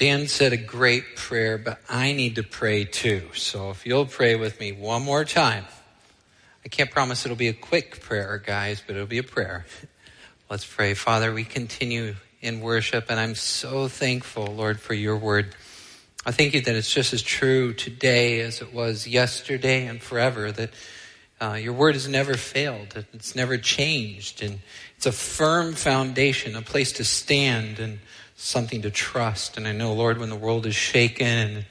Dan said a great prayer, but I need to pray too. So if you'll pray with me one more time. I can't promise it'll be a quick prayer, guys, but it'll be a prayer. Let's pray. Father, we continue in worship, and I'm so thankful, Lord, for your word. I thank you that it's just as true today as it was yesterday and forever, that uh, your word has never failed, it's never changed, and it's a firm foundation, a place to stand, and something to trust. And I know, Lord, when the world is shaken and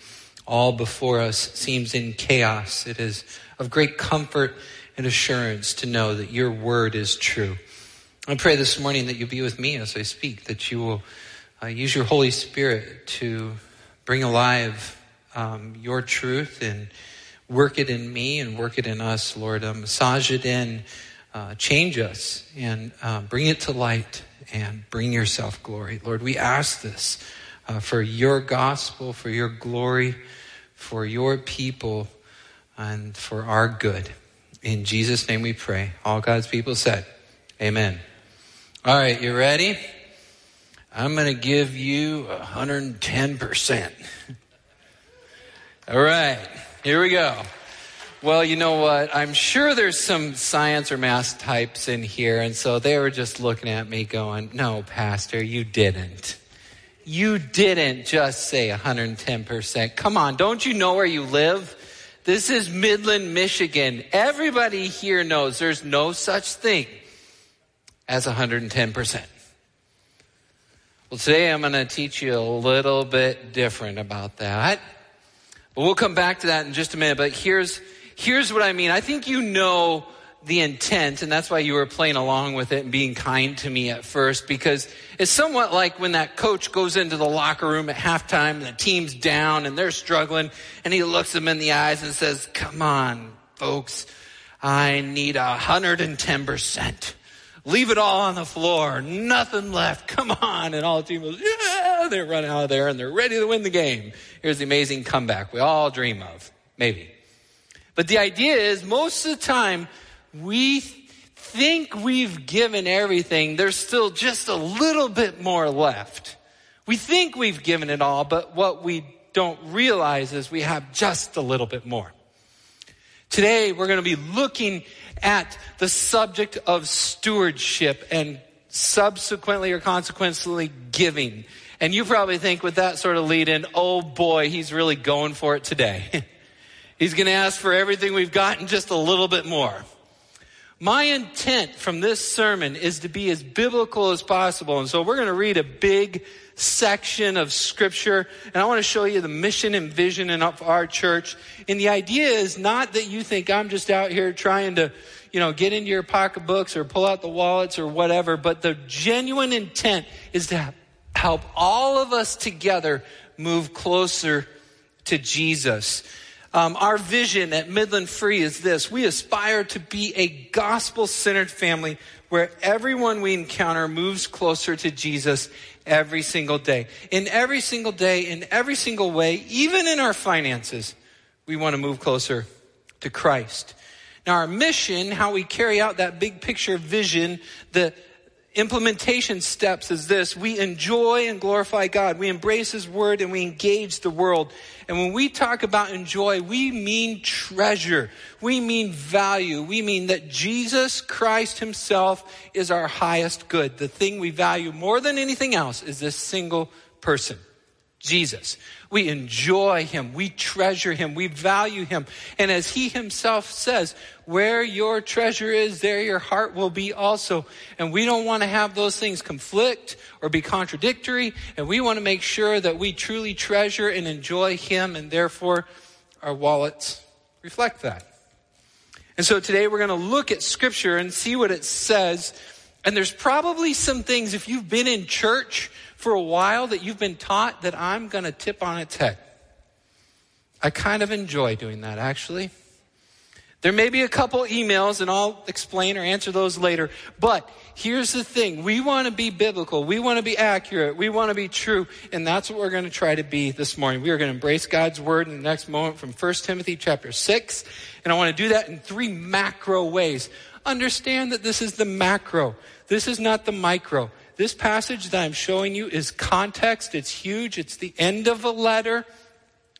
all before us seems in chaos, it is of great comfort and assurance to know that your word is true. I pray this morning that you'll be with me as I speak, that you will uh, use your Holy Spirit to bring alive um, your truth and work it in me and work it in us, Lord. Uh, massage it in, uh, change us, and uh, bring it to light and bring yourself glory. Lord, we ask this uh, for your gospel, for your glory, for your people, and for our good. In Jesus' name we pray. All God's people said, Amen. All right, you ready? I'm going to give you 110%. All right, here we go. Well, you know what? I'm sure there's some science or math types in here, and so they were just looking at me going, No, Pastor, you didn't. You didn't just say 110%. Come on, don't you know where you live? This is Midland, Michigan. Everybody here knows there's no such thing as 110%. Well, today I'm going to teach you a little bit different about that. But we'll come back to that in just a minute. But here's, here's what I mean. I think you know the intent, and that's why you were playing along with it and being kind to me at first, because it's somewhat like when that coach goes into the locker room at halftime and the team's down and they're struggling, and he looks them in the eyes and says, Come on, folks, I need a 110%. Leave it all on the floor. Nothing left. Come on. And all the team goes, yeah, they run out of there and they're ready to win the game. Here's the amazing comeback we all dream of. Maybe. But the idea is most of the time we think we've given everything, there's still just a little bit more left. We think we've given it all, but what we don't realize is we have just a little bit more. Today, we're going to be looking at the subject of stewardship and subsequently or consequently giving. And you probably think with that sort of lead in, oh boy, he's really going for it today. he's going to ask for everything we've got and just a little bit more. My intent from this sermon is to be as biblical as possible. And so we're going to read a big section of scripture and I want to show you the mission and vision of our church. And the idea is not that you think I'm just out here trying to, you know, get into your pocketbooks or pull out the wallets or whatever, but the genuine intent is to help all of us together move closer to Jesus. Um, our vision at Midland Free is this. We aspire to be a gospel centered family where everyone we encounter moves closer to Jesus every single day. In every single day, in every single way, even in our finances, we want to move closer to Christ. Now, our mission, how we carry out that big picture vision, the implementation steps is this. We enjoy and glorify God. We embrace His Word and we engage the world. And when we talk about enjoy, we mean treasure. We mean value. We mean that Jesus Christ Himself is our highest good. The thing we value more than anything else is this single person. Jesus. We enjoy him. We treasure him. We value him. And as he himself says, where your treasure is, there your heart will be also. And we don't want to have those things conflict or be contradictory. And we want to make sure that we truly treasure and enjoy him and therefore our wallets reflect that. And so today we're going to look at scripture and see what it says. And there's probably some things, if you've been in church for a while that you've been taught that I'm going to tip on its head. I kind of enjoy doing that, actually. There may be a couple emails, and I'll explain or answer those later. But here's the thing we want to be biblical, we want to be accurate, we want to be true, and that's what we're going to try to be this morning. We are going to embrace God's word in the next moment from 1 Timothy chapter 6, and I want to do that in three macro ways. Understand that this is the macro, this is not the micro. This passage that I'm showing you is context. It's huge. It's the end of a letter.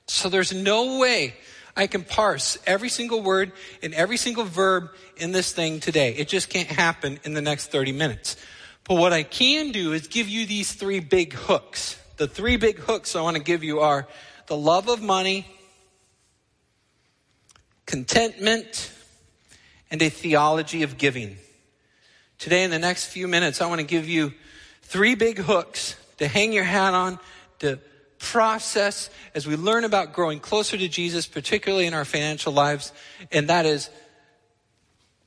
So there's no way I can parse every single word and every single verb in this thing today. It just can't happen in the next 30 minutes. But what I can do is give you these three big hooks. The three big hooks I want to give you are the love of money, contentment, and a theology of giving. Today, in the next few minutes, I want to give you three big hooks to hang your hat on, to process as we learn about growing closer to Jesus, particularly in our financial lives. And that is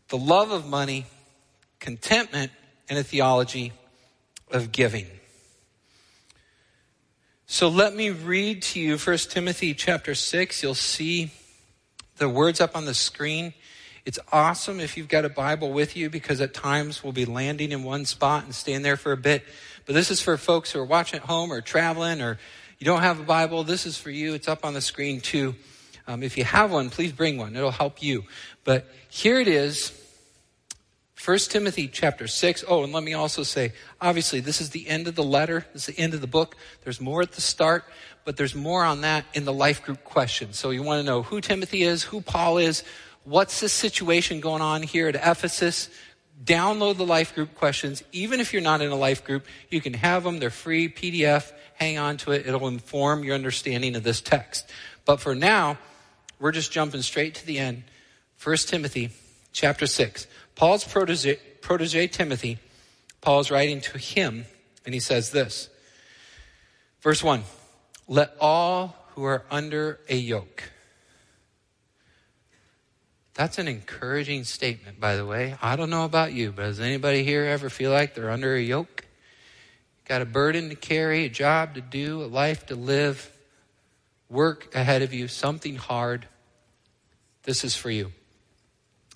the love of money, contentment, and a theology of giving. So let me read to you 1 Timothy chapter 6. You'll see the words up on the screen. It's awesome if you've got a Bible with you because at times we'll be landing in one spot and staying there for a bit. But this is for folks who are watching at home or traveling or you don't have a Bible. This is for you. It's up on the screen too. Um, if you have one, please bring one. It'll help you. But here it is. 1 Timothy chapter 6. Oh, and let me also say, obviously, this is the end of the letter. This is the end of the book. There's more at the start, but there's more on that in the life group question. So you want to know who Timothy is, who Paul is, what's the situation going on here at Ephesus? Download the life group questions. Even if you're not in a life group, you can have them. They're free PDF. Hang on to it. It'll inform your understanding of this text. But for now, we're just jumping straight to the end. 1 Timothy chapter 6. Paul's protege, protege Timothy, Paul's writing to him, and he says this. Verse 1 Let all who are under a yoke that's an encouraging statement, by the way. I don't know about you, but does anybody here ever feel like they're under a yoke? Got a burden to carry, a job to do, a life to live, work ahead of you, something hard. This is for you.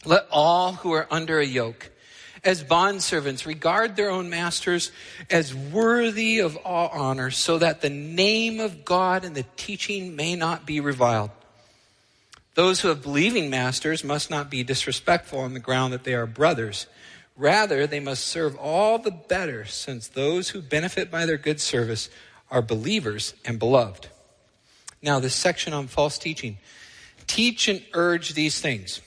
Let all who are under a yoke, as bondservants, regard their own masters as worthy of all honor, so that the name of God and the teaching may not be reviled. Those who have believing masters must not be disrespectful on the ground that they are brothers. Rather, they must serve all the better, since those who benefit by their good service are believers and beloved. Now, this section on false teaching. Teach and urge these things.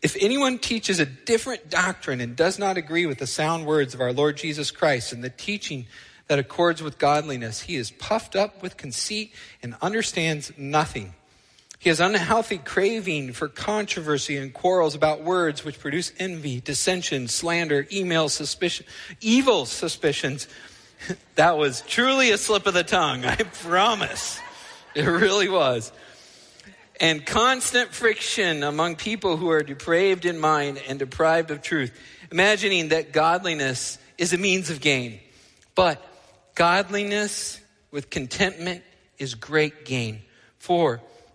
If anyone teaches a different doctrine and does not agree with the sound words of our Lord Jesus Christ and the teaching that accords with godliness, he is puffed up with conceit and understands nothing. He has unhealthy craving for controversy and quarrels about words which produce envy, dissension, slander, email suspicion, evil suspicions. that was truly a slip of the tongue, I promise. It really was. And constant friction among people who are depraved in mind and deprived of truth, imagining that godliness is a means of gain. But godliness with contentment is great gain. For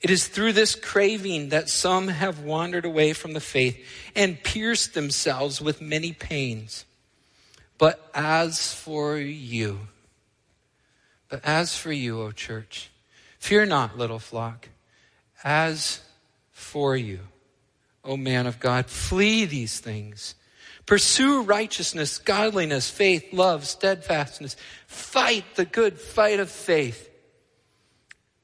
It is through this craving that some have wandered away from the faith and pierced themselves with many pains. But as for you, but as for you, O church, fear not, little flock. As for you, O man of God, flee these things. Pursue righteousness, godliness, faith, love, steadfastness. Fight the good fight of faith.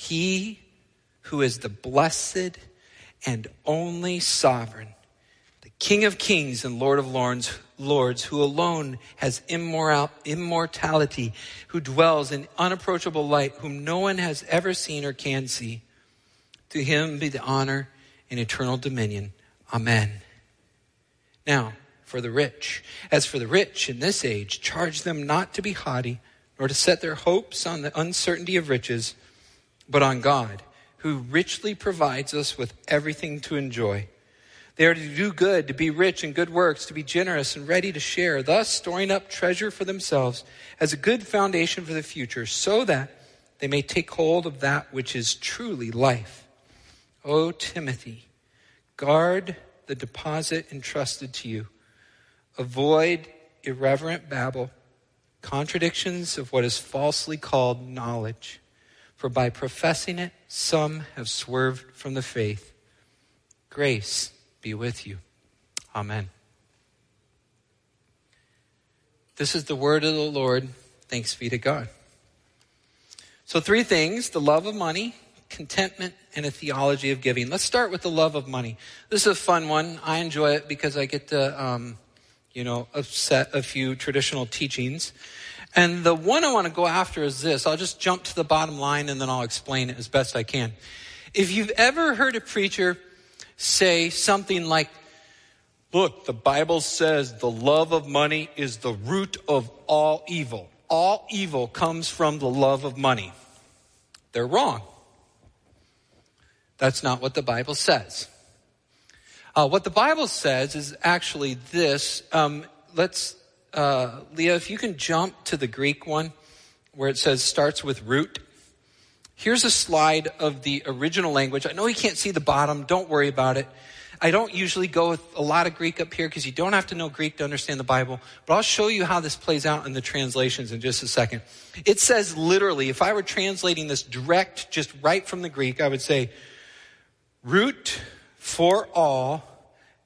He who is the blessed and only sovereign, the King of kings and Lord of lords, lords, who alone has immoral, immortality, who dwells in unapproachable light, whom no one has ever seen or can see. To him be the honor and eternal dominion. Amen. Now, for the rich. As for the rich in this age, charge them not to be haughty, nor to set their hopes on the uncertainty of riches, but on God, who richly provides us with everything to enjoy. They are to do good, to be rich in good works, to be generous and ready to share, thus storing up treasure for themselves as a good foundation for the future, so that they may take hold of that which is truly life. O Timothy, guard the deposit entrusted to you. Avoid irreverent babble, contradictions of what is falsely called knowledge. For by professing it, some have swerved from the faith. Grace be with you. Amen. This is the word of the Lord. Thanks be to God. So, three things the love of money, contentment, and a theology of giving. Let's start with the love of money. This is a fun one. I enjoy it because I get to, um, you know, upset a few traditional teachings. And the one I want to go after is this. I'll just jump to the bottom line and then I'll explain it as best I can. If you've ever heard a preacher say something like, Look, the Bible says the love of money is the root of all evil. All evil comes from the love of money. They're wrong. That's not what the Bible says. Uh, what the Bible says is actually this. Um, let's, uh, Leah, if you can jump to the Greek one where it says starts with root. Here's a slide of the original language. I know you can't see the bottom. Don't worry about it. I don't usually go with a lot of Greek up here because you don't have to know Greek to understand the Bible, but I'll show you how this plays out in the translations in just a second. It says literally, if I were translating this direct, just right from the Greek, I would say, root for all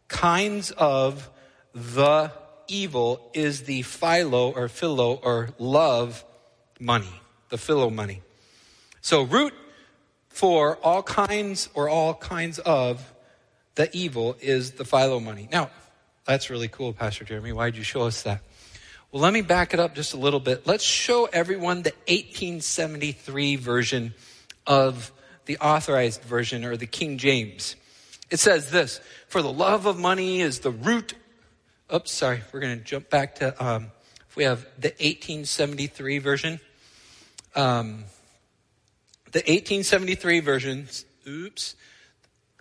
kinds of the evil is the philo or philo or love money, the philo money. So root for all kinds or all kinds of the evil is the philo money. Now, that's really cool, Pastor Jeremy. Why did you show us that? Well, let me back it up just a little bit. Let's show everyone the 1873 version of the authorized version or the King James. It says this, for the love of money is the root. Oops, sorry. We're going to jump back to, um, if we have the 1873 version. Um, the 1873 version, oops,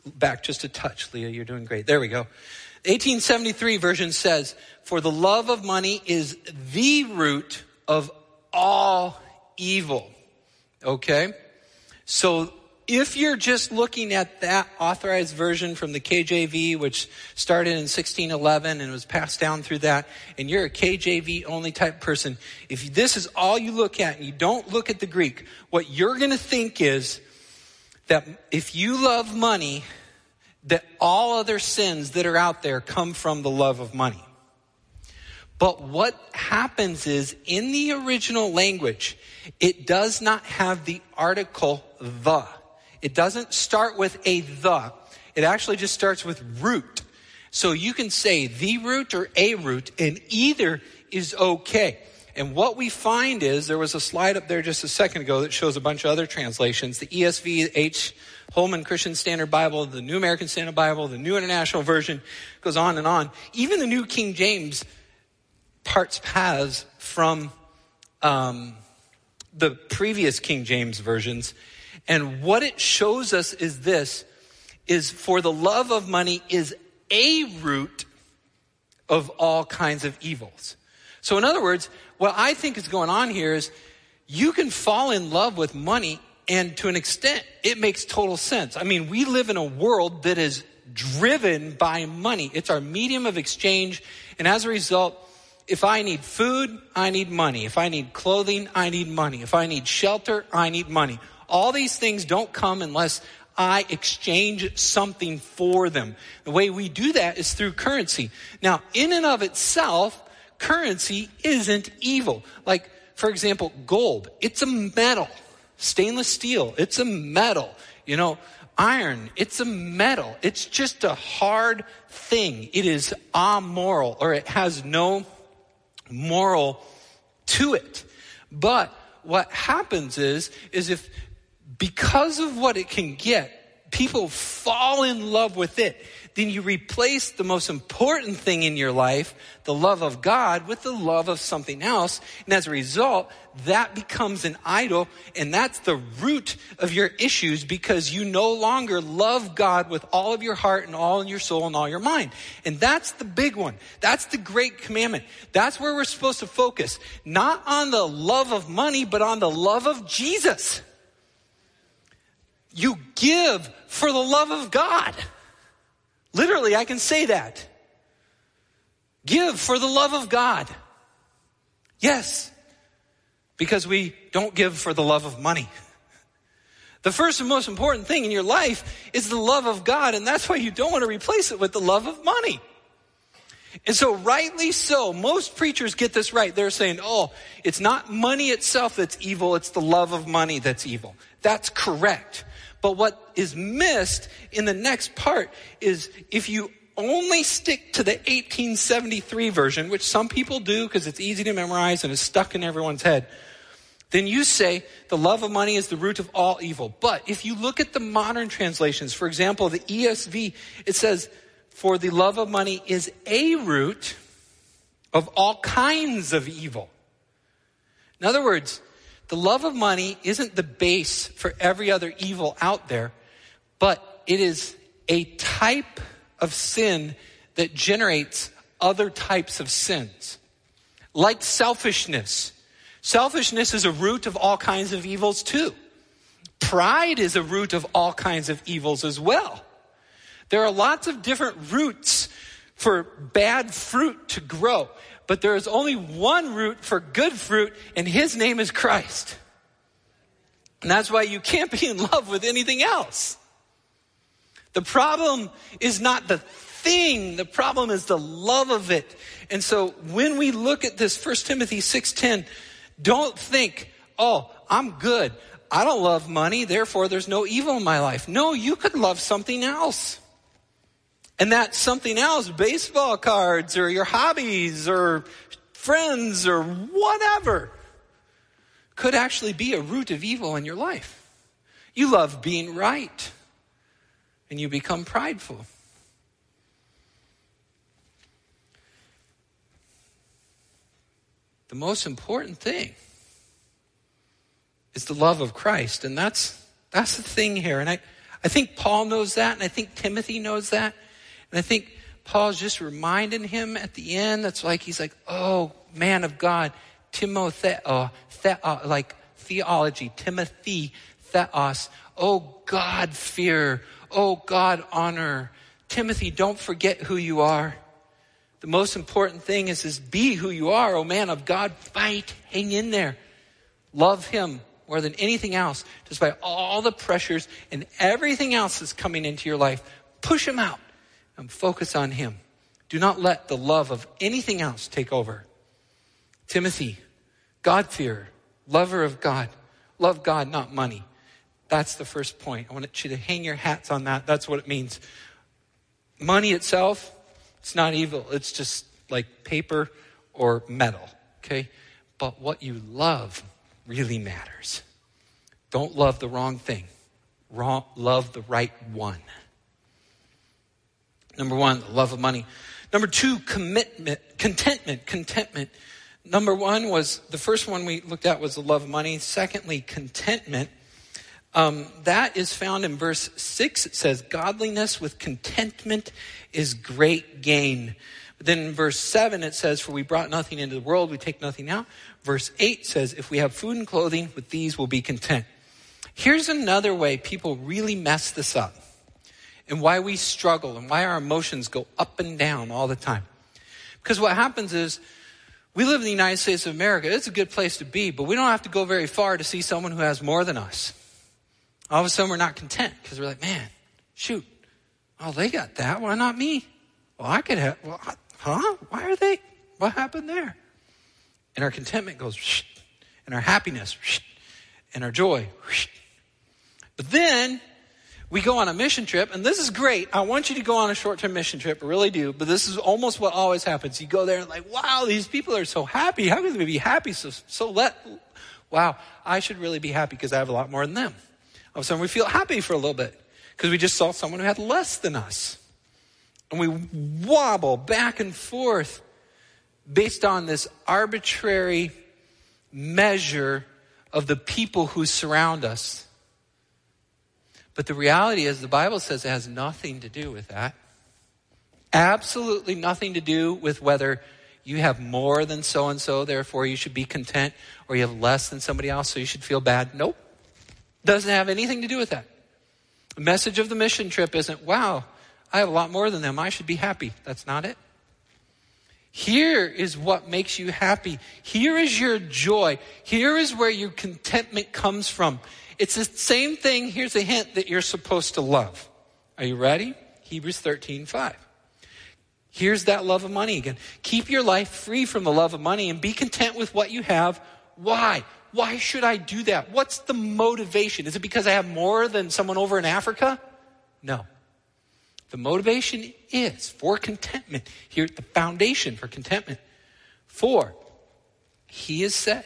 back just a touch, Leah, you're doing great. There we go. 1873 version says, for the love of money is the root of all evil. Okay? So if you're just looking at that authorized version from the KJV, which started in 1611 and was passed down through that, and you're a KJV only type person, if this is all you look at and you don't look at the Greek, what you're going to think is that if you love money, that all other sins that are out there come from the love of money. But what happens is in the original language, it does not have the article the. It doesn't start with a the. It actually just starts with root. So you can say the root or a root, and either is okay. And what we find is there was a slide up there just a second ago that shows a bunch of other translations. The ESV, H. Holman Christian Standard Bible, the New American Standard Bible, the New International Version, goes on and on. Even the New King James parts paths from um, the previous King James versions and what it shows us is this, is for the love of money is a root of all kinds of evils. So in other words, what I think is going on here is you can fall in love with money and to an extent it makes total sense. I mean, we live in a world that is driven by money. It's our medium of exchange. And as a result, if I need food, I need money. If I need clothing, I need money. If I need shelter, I need money. All these things don't come unless I exchange something for them. The way we do that is through currency. Now, in and of itself, currency isn't evil. Like, for example, gold. It's a metal. Stainless steel. It's a metal. You know, iron. It's a metal. It's just a hard thing. It is amoral or it has no moral to it. But what happens is, is if because of what it can get, people fall in love with it then you replace the most important thing in your life, the love of God, with the love of something else. And as a result, that becomes an idol. And that's the root of your issues because you no longer love God with all of your heart and all in your soul and all your mind. And that's the big one. That's the great commandment. That's where we're supposed to focus. Not on the love of money, but on the love of Jesus. You give for the love of God. Literally, I can say that. Give for the love of God. Yes, because we don't give for the love of money. The first and most important thing in your life is the love of God, and that's why you don't want to replace it with the love of money. And so, rightly so, most preachers get this right. They're saying, oh, it's not money itself that's evil, it's the love of money that's evil. That's correct. But what is missed in the next part is if you only stick to the 1873 version, which some people do because it's easy to memorize and is stuck in everyone's head, then you say the love of money is the root of all evil. But if you look at the modern translations, for example, the ESV, it says, for the love of money is a root of all kinds of evil. In other words, the love of money isn't the base for every other evil out there, but it is a type of sin that generates other types of sins. Like selfishness. Selfishness is a root of all kinds of evils too. Pride is a root of all kinds of evils as well. There are lots of different roots for bad fruit to grow. But there is only one root for good fruit, and his name is Christ. And that's why you can't be in love with anything else. The problem is not the thing, the problem is the love of it. And so when we look at this 1 Timothy 6:10, don't think, "Oh, I'm good. I don't love money, therefore there's no evil in my life." No, you could love something else. And that something else, baseball cards or your hobbies or friends or whatever, could actually be a root of evil in your life. You love being right and you become prideful. The most important thing is the love of Christ. And that's, that's the thing here. And I, I think Paul knows that, and I think Timothy knows that. And I think Paul's just reminding him at the end. That's like, he's like, oh, man of God, Timotheo, uh, the, uh, like theology, Timothy, theos. Oh, God fear. Oh, God honor. Timothy, don't forget who you are. The most important thing is, is be who you are. Oh man of God, fight, hang in there. Love him more than anything else, despite all the pressures and everything else that's coming into your life. Push him out and focus on Him. Do not let the love of anything else take over. Timothy, God fear, lover of God. Love God, not money. That's the first point. I want you to hang your hats on that. That's what it means. Money itself, it's not evil. It's just like paper or metal, okay? But what you love really matters. Don't love the wrong thing. Wrong, love the right one. Number one, love of money. Number two, commitment, contentment, contentment. Number one was, the first one we looked at was the love of money. Secondly, contentment. Um, that is found in verse 6. It says, Godliness with contentment is great gain. But then in verse 7, it says, For we brought nothing into the world, we take nothing out. Verse 8 says, If we have food and clothing, with these we'll be content. Here's another way people really mess this up and why we struggle and why our emotions go up and down all the time. Because what happens is we live in the United States of America. It's a good place to be, but we don't have to go very far to see someone who has more than us. All of a sudden we're not content because we're like, man, shoot. Oh, they got that. Why not me? Well, I could have, well, huh? Why are they? What happened there? And our contentment goes, and our happiness, and our joy. But then we go on a mission trip, and this is great. I want you to go on a short term mission trip, I really do, but this is almost what always happens. You go there and, like, wow, these people are so happy. How can they be happy? So, so let, wow, I should really be happy because I have a lot more than them. All of a sudden, we feel happy for a little bit because we just saw someone who had less than us. And we wobble back and forth based on this arbitrary measure of the people who surround us. But the reality is, the Bible says it has nothing to do with that. Absolutely nothing to do with whether you have more than so and so, therefore you should be content, or you have less than somebody else, so you should feel bad. Nope. Doesn't have anything to do with that. The message of the mission trip isn't, wow, I have a lot more than them. I should be happy. That's not it. Here is what makes you happy. Here is your joy. Here is where your contentment comes from. It's the same thing. Here's a hint that you're supposed to love. Are you ready? Hebrews 13, 5. Here's that love of money again. Keep your life free from the love of money and be content with what you have. Why? Why should I do that? What's the motivation? Is it because I have more than someone over in Africa? No. The motivation is for contentment. Here, the foundation for contentment. For, he has said,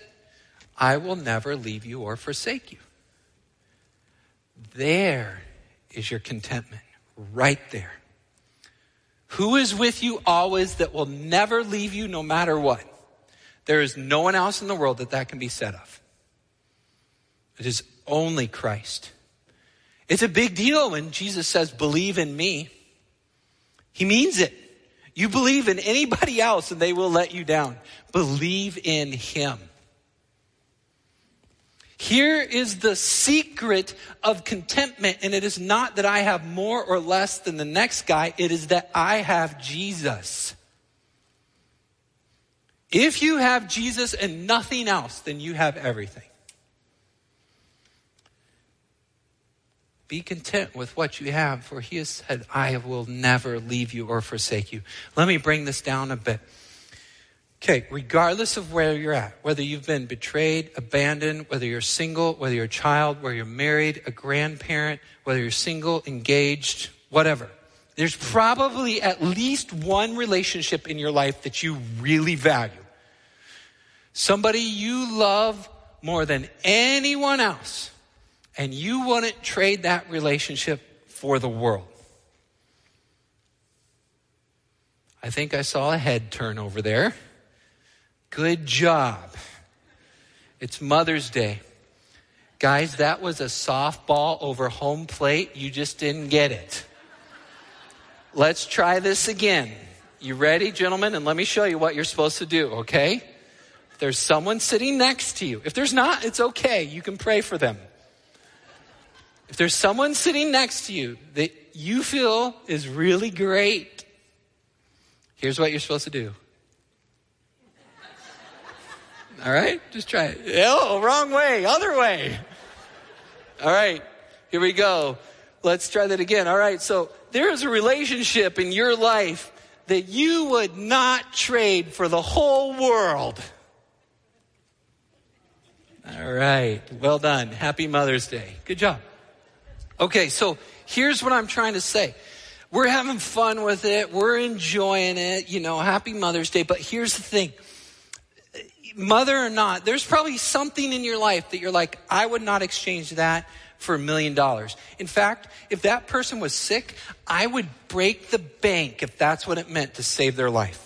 I will never leave you or forsake you. There is your contentment, right there. Who is with you always that will never leave you no matter what? There is no one else in the world that that can be said of. It is only Christ. It's a big deal when Jesus says, believe in me. He means it. You believe in anybody else and they will let you down. Believe in him. Here is the secret of contentment, and it is not that I have more or less than the next guy, it is that I have Jesus. If you have Jesus and nothing else, then you have everything. Be content with what you have, for he has said, I will never leave you or forsake you. Let me bring this down a bit. Okay, regardless of where you're at, whether you've been betrayed, abandoned, whether you're single, whether you're a child, whether you're married, a grandparent, whether you're single, engaged, whatever, there's probably at least one relationship in your life that you really value. Somebody you love more than anyone else and you wouldn't trade that relationship for the world. I think I saw a head turn over there. Good job. It's Mother's Day. Guys, that was a softball over home plate. You just didn't get it. Let's try this again. You ready, gentlemen? And let me show you what you're supposed to do, okay? If there's someone sitting next to you. If there's not, it's okay. You can pray for them. If there's someone sitting next to you that you feel is really great, here's what you're supposed to do. All right? Just try it. Oh, wrong way, other way. All right, here we go. Let's try that again. All right, so there is a relationship in your life that you would not trade for the whole world. All right, well done. Happy Mother's Day. Good job. Okay, so here's what I'm trying to say. We're having fun with it. We're enjoying it. You know, happy Mother's Day. But here's the thing. Mother or not, there's probably something in your life that you're like, I would not exchange that for a million dollars. In fact, if that person was sick, I would break the bank if that's what it meant to save their life.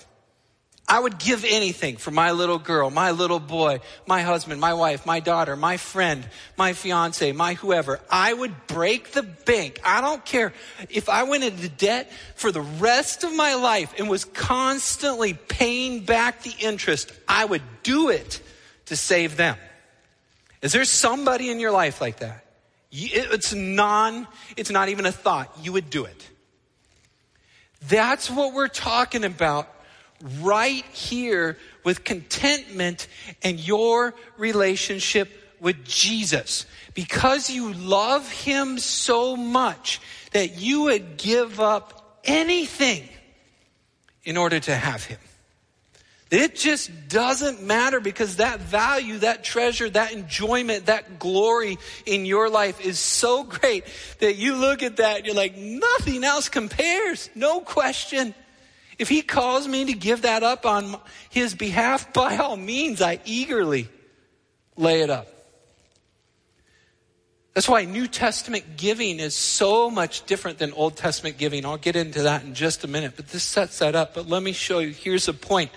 I would give anything for my little girl, my little boy, my husband, my wife, my daughter, my friend, my fiance, my whoever. I would break the bank. I don't care if I went into debt for the rest of my life and was constantly paying back the interest. I would do it to save them. Is there somebody in your life like that? It's non, it's not even a thought. You would do it. That's what we're talking about right here with contentment and your relationship with Jesus. Because you love him so much that you would give up anything in order to have him. It just doesn't matter because that value, that treasure, that enjoyment, that glory in your life is so great that you look at that and you're like, nothing else compares. No question. If he calls me to give that up on his behalf, by all means, I eagerly lay it up. That's why New Testament giving is so much different than Old Testament giving. I'll get into that in just a minute, but this sets that up. But let me show you. Here's a point.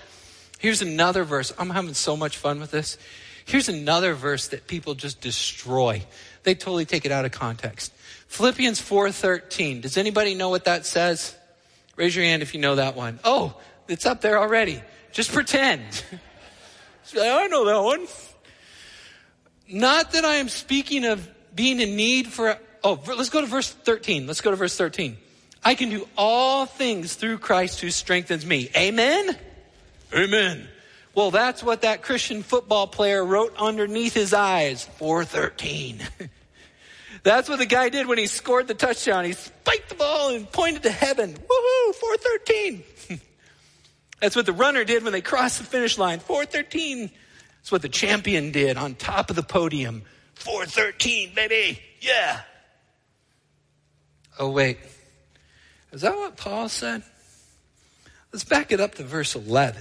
Here's another verse. I'm having so much fun with this. Here's another verse that people just destroy. They totally take it out of context. Philippians 4:13. Does anybody know what that says? Raise your hand if you know that one. Oh, it's up there already. Just pretend. I know that one. Not that I am speaking of being in need for, oh, let's go to verse 13. Let's go to verse 13. I can do all things through Christ who strengthens me. Amen? Amen. Well, that's what that Christian football player wrote underneath his eyes. 413. that's what the guy did when he scored the touchdown. He spiked the ball and pointed to heaven. Woohoo, 413. that's what the runner did when they crossed the finish line. 413. That's what the champion did on top of the podium. 413, baby. Yeah. Oh, wait. Is that what Paul said? Let's back it up to verse 11.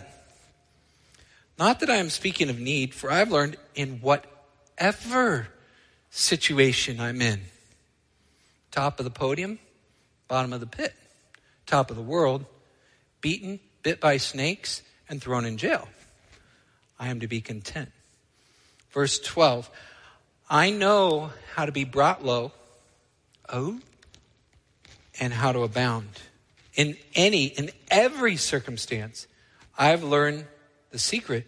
Not that I am speaking of need, for I've learned in whatever situation I'm in top of the podium, bottom of the pit, top of the world, beaten, bit by snakes, and thrown in jail. I am to be content. Verse 12 I know how to be brought low, oh, and how to abound. In any, in every circumstance, I've learned the secret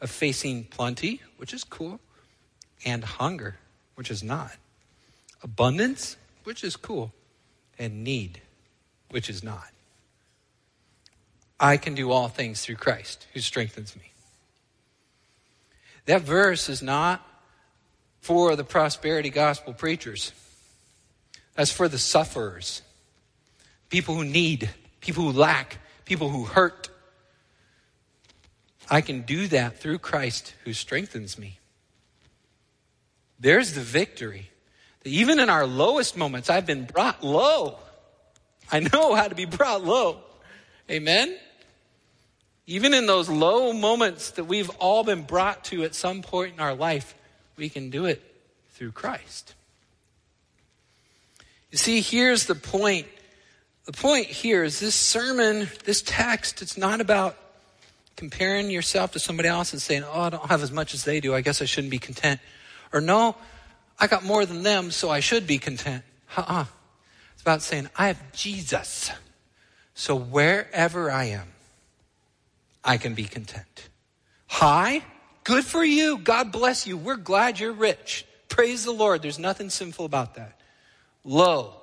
of facing plenty, which is cool, and hunger, which is not. Abundance, which is cool, and need, which is not. I can do all things through Christ who strengthens me. That verse is not for the prosperity gospel preachers. That's for the sufferers, people who need, people who lack, people who hurt. I can do that through Christ who strengthens me. There's the victory. That even in our lowest moments, I've been brought low. I know how to be brought low. Amen? Even in those low moments that we've all been brought to at some point in our life, we can do it through Christ. You see, here's the point. The point here is this sermon, this text, it's not about comparing yourself to somebody else and saying, oh, I don't have as much as they do. I guess I shouldn't be content. Or no, I got more than them, so I should be content. Uh-uh. It's about saying, I have Jesus. So wherever I am, I can be content. High, Good for you. God bless you. We're glad you're rich. Praise the Lord. There's nothing sinful about that. Low.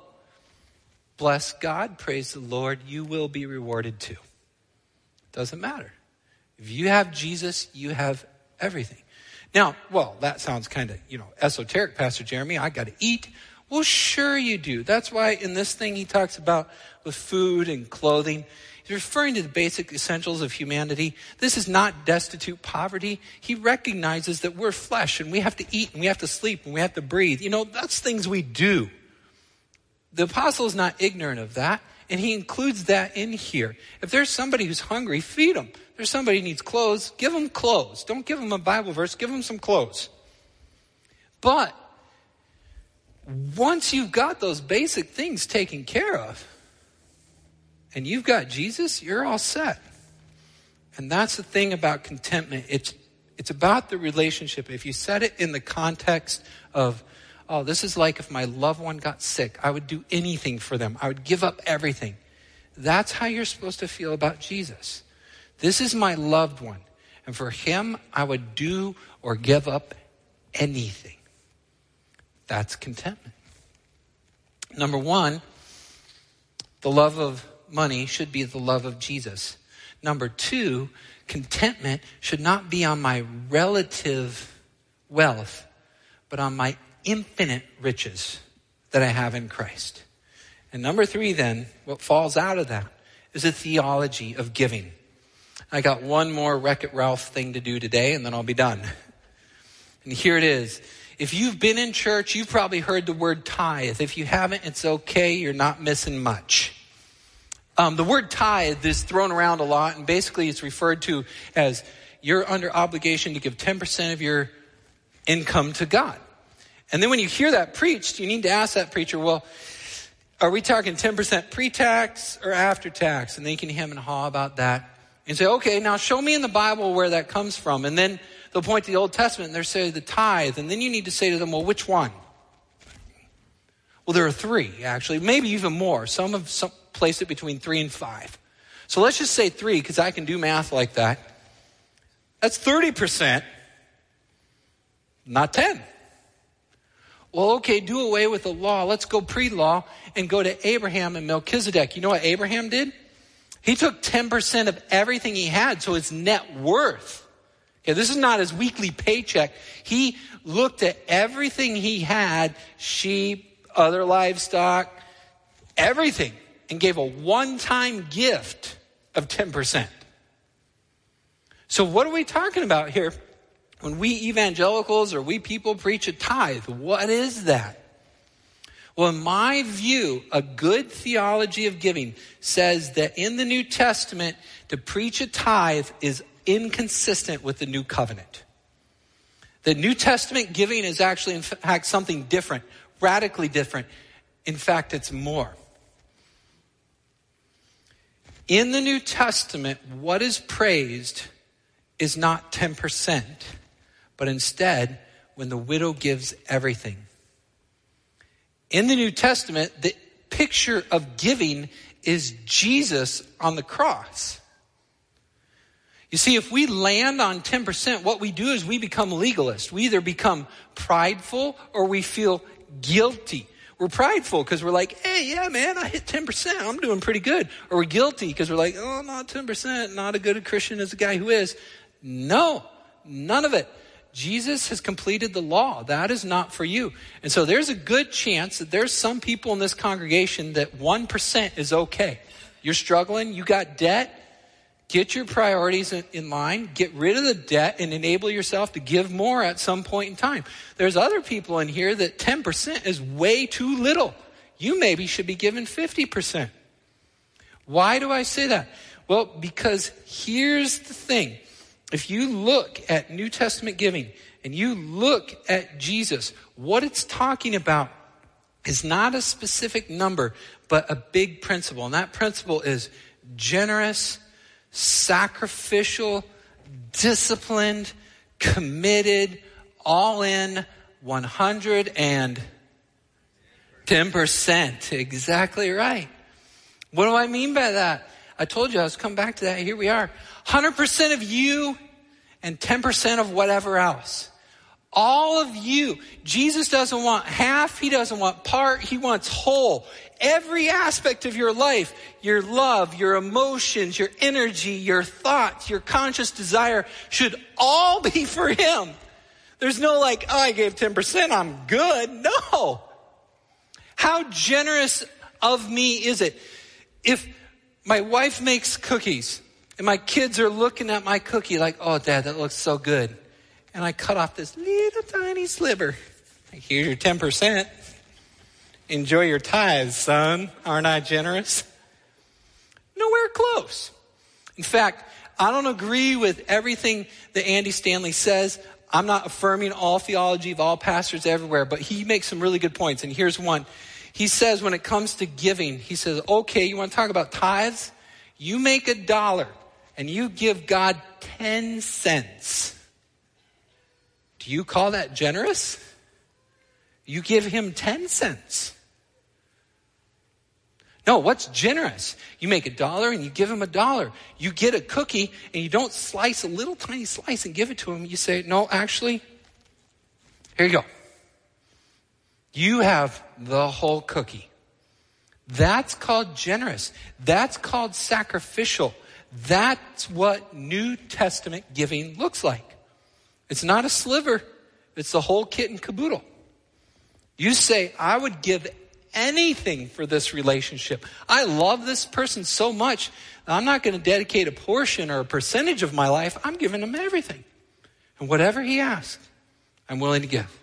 Bless God. Praise the Lord. You will be rewarded too. Doesn't matter. If you have Jesus, you have everything. Now, well, that sounds kind of, you know, esoteric, Pastor Jeremy. I got to eat. Well, sure you do. That's why in this thing he talks about with food and clothing. He's referring to the basic essentials of humanity. This is not destitute poverty. He recognizes that we're flesh and we have to eat and we have to sleep and we have to breathe. You know, that's things we do. The apostle is not ignorant of that, and he includes that in here. If there's somebody who's hungry, feed them. If there's somebody who needs clothes, give them clothes. Don't give them a Bible verse, give them some clothes. But once you've got those basic things taken care of, and you've got Jesus, you're all set. And that's the thing about contentment. It's, it's about the relationship. If you set it in the context of, oh, this is like if my loved one got sick, I would do anything for them, I would give up everything. That's how you're supposed to feel about Jesus. This is my loved one. And for him, I would do or give up anything. That's contentment. Number one, the love of money should be the love of Jesus. Number two, contentment should not be on my relative wealth, but on my infinite riches that I have in Christ. And number three, then, what falls out of that is a theology of giving. I got one more Wreck It Ralph thing to do today, and then I'll be done. And here it is. If you've been in church, you've probably heard the word tithe. If you haven't, it's okay. You're not missing much. Um, the word tithe is thrown around a lot, and basically it's referred to as you're under obligation to give 10% of your income to God. And then when you hear that preached, you need to ask that preacher, well, are we talking 10% pre tax or after tax? And they can hem and haw about that and say, okay, now show me in the Bible where that comes from. And then they'll point to the Old Testament and they'll say the tithe. And then you need to say to them, well, which one? Well, there are three, actually, maybe even more. Some have some, placed it between three and five. So let's just say three, because I can do math like that. That's 30%, not 10. Well, okay, do away with the law. Let's go pre law and go to Abraham and Melchizedek. You know what Abraham did? He took 10% of everything he had, so his net worth. Okay, this is not his weekly paycheck. He looked at everything he had sheep, other livestock, everything and gave a one time gift of 10%. So, what are we talking about here? When we evangelicals or we people preach a tithe, what is that? Well, in my view, a good theology of giving says that in the New Testament, to preach a tithe is inconsistent with the new covenant. The New Testament giving is actually, in fact, something different, radically different. In fact, it's more. In the New Testament, what is praised is not 10%, but instead, when the widow gives everything. In the New Testament, the picture of giving is Jesus on the cross. You see, if we land on 10%, what we do is we become legalist. We either become prideful or we feel guilty. We're prideful because we're like, hey, yeah, man, I hit 10%. I'm doing pretty good. Or we're guilty because we're like, oh, not 10%. Not a good Christian as a guy who is. No, none of it. Jesus has completed the law. That is not for you. And so there's a good chance that there's some people in this congregation that 1% is okay. You're struggling, you got debt, get your priorities in line, get rid of the debt, and enable yourself to give more at some point in time. There's other people in here that 10% is way too little. You maybe should be given 50%. Why do I say that? Well, because here's the thing if you look at New Testament giving and you look at Jesus, what it's talking about is not a specific number, but a big principle. And that principle is generous, sacrificial, disciplined, committed, all in, 110%. Exactly right. What do I mean by that? I told you I was coming back to that. Here we are. 100% of you and 10% of whatever else. All of you. Jesus doesn't want half. He doesn't want part. He wants whole. Every aspect of your life, your love, your emotions, your energy, your thoughts, your conscious desire should all be for Him. There's no like, oh, I gave 10%, I'm good. No. How generous of me is it? If my wife makes cookies and my kids are looking at my cookie like, oh, dad, that looks so good. And I cut off this little tiny sliver. Here's your 10%. Enjoy your tithes, son. Aren't I generous? Nowhere close. In fact, I don't agree with everything that Andy Stanley says. I'm not affirming all theology of all pastors everywhere, but he makes some really good points. And here's one. He says when it comes to giving, he says, okay, you want to talk about tithes? You make a dollar and you give God 10 cents. Do you call that generous? You give him 10 cents. No, what's generous? You make a dollar and you give him a dollar. You get a cookie and you don't slice a little tiny slice and give it to him. You say, no, actually, here you go. You have the whole cookie. That's called generous. That's called sacrificial. That's what New Testament giving looks like. It's not a sliver, it's the whole kit and caboodle. You say, I would give anything for this relationship. I love this person so much, I'm not going to dedicate a portion or a percentage of my life. I'm giving him everything. And whatever he asks, I'm willing to give.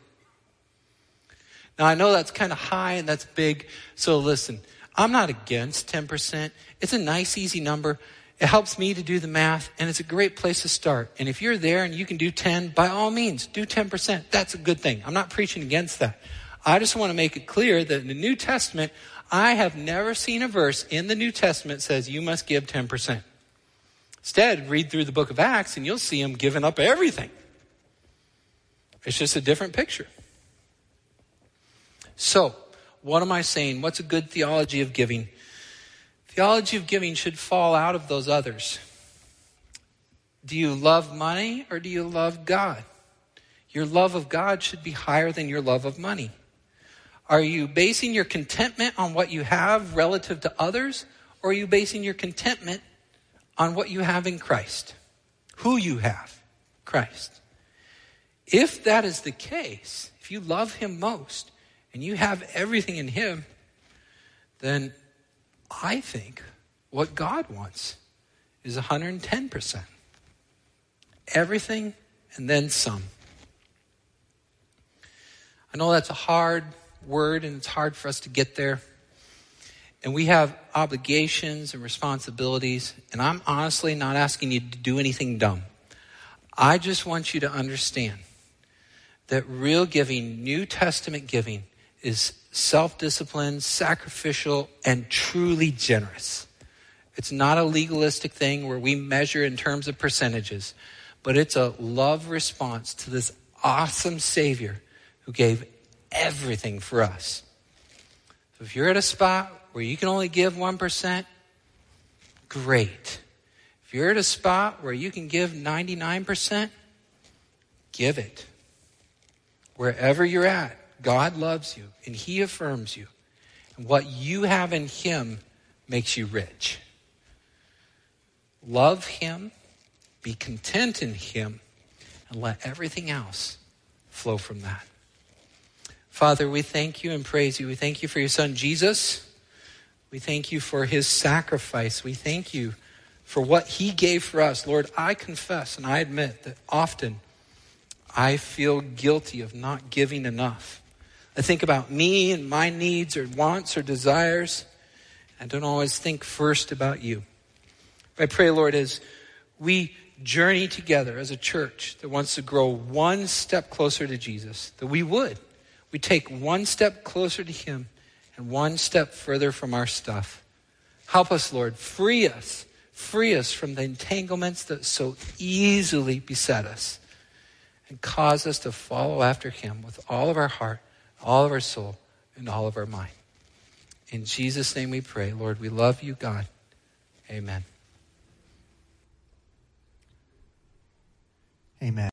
Now, I know that's kind of high and that's big. So listen, I'm not against 10%. It's a nice, easy number. It helps me to do the math, and it's a great place to start. And if you're there and you can do 10, by all means, do 10%. That's a good thing. I'm not preaching against that. I just want to make it clear that in the New Testament, I have never seen a verse in the New Testament says you must give 10%. Instead, read through the book of Acts and you'll see them giving up everything. It's just a different picture. So, what am I saying? What's a good theology of giving? Theology of giving should fall out of those others. Do you love money or do you love God? Your love of God should be higher than your love of money. Are you basing your contentment on what you have relative to others, or are you basing your contentment on what you have in Christ? Who you have? Christ. If that is the case, if you love Him most and you have everything in Him, then I think what God wants is 110%. Everything and then some. I know that's a hard word and it's hard for us to get there. And we have obligations and responsibilities. And I'm honestly not asking you to do anything dumb. I just want you to understand that real giving, New Testament giving, is self disciplined, sacrificial, and truly generous. It's not a legalistic thing where we measure in terms of percentages, but it's a love response to this awesome Savior who gave everything for us. So if you're at a spot where you can only give 1%, great. If you're at a spot where you can give 99%, give it. Wherever you're at, God loves you and He affirms you. And what you have in Him makes you rich. Love Him, be content in Him, and let everything else flow from that. Father, we thank you and praise you. We thank you for your Son, Jesus. We thank you for his sacrifice. We thank you for what he gave for us. Lord, I confess and I admit that often I feel guilty of not giving enough. I think about me and my needs or wants or desires. I don't always think first about you. I pray, Lord, as we journey together as a church that wants to grow one step closer to Jesus, that we would we take one step closer to Him and one step further from our stuff. Help us, Lord. Free us. Free us from the entanglements that so easily beset us and cause us to follow after Him with all of our heart, all of our soul, and all of our mind. In Jesus' name we pray. Lord, we love you, God. Amen. Amen.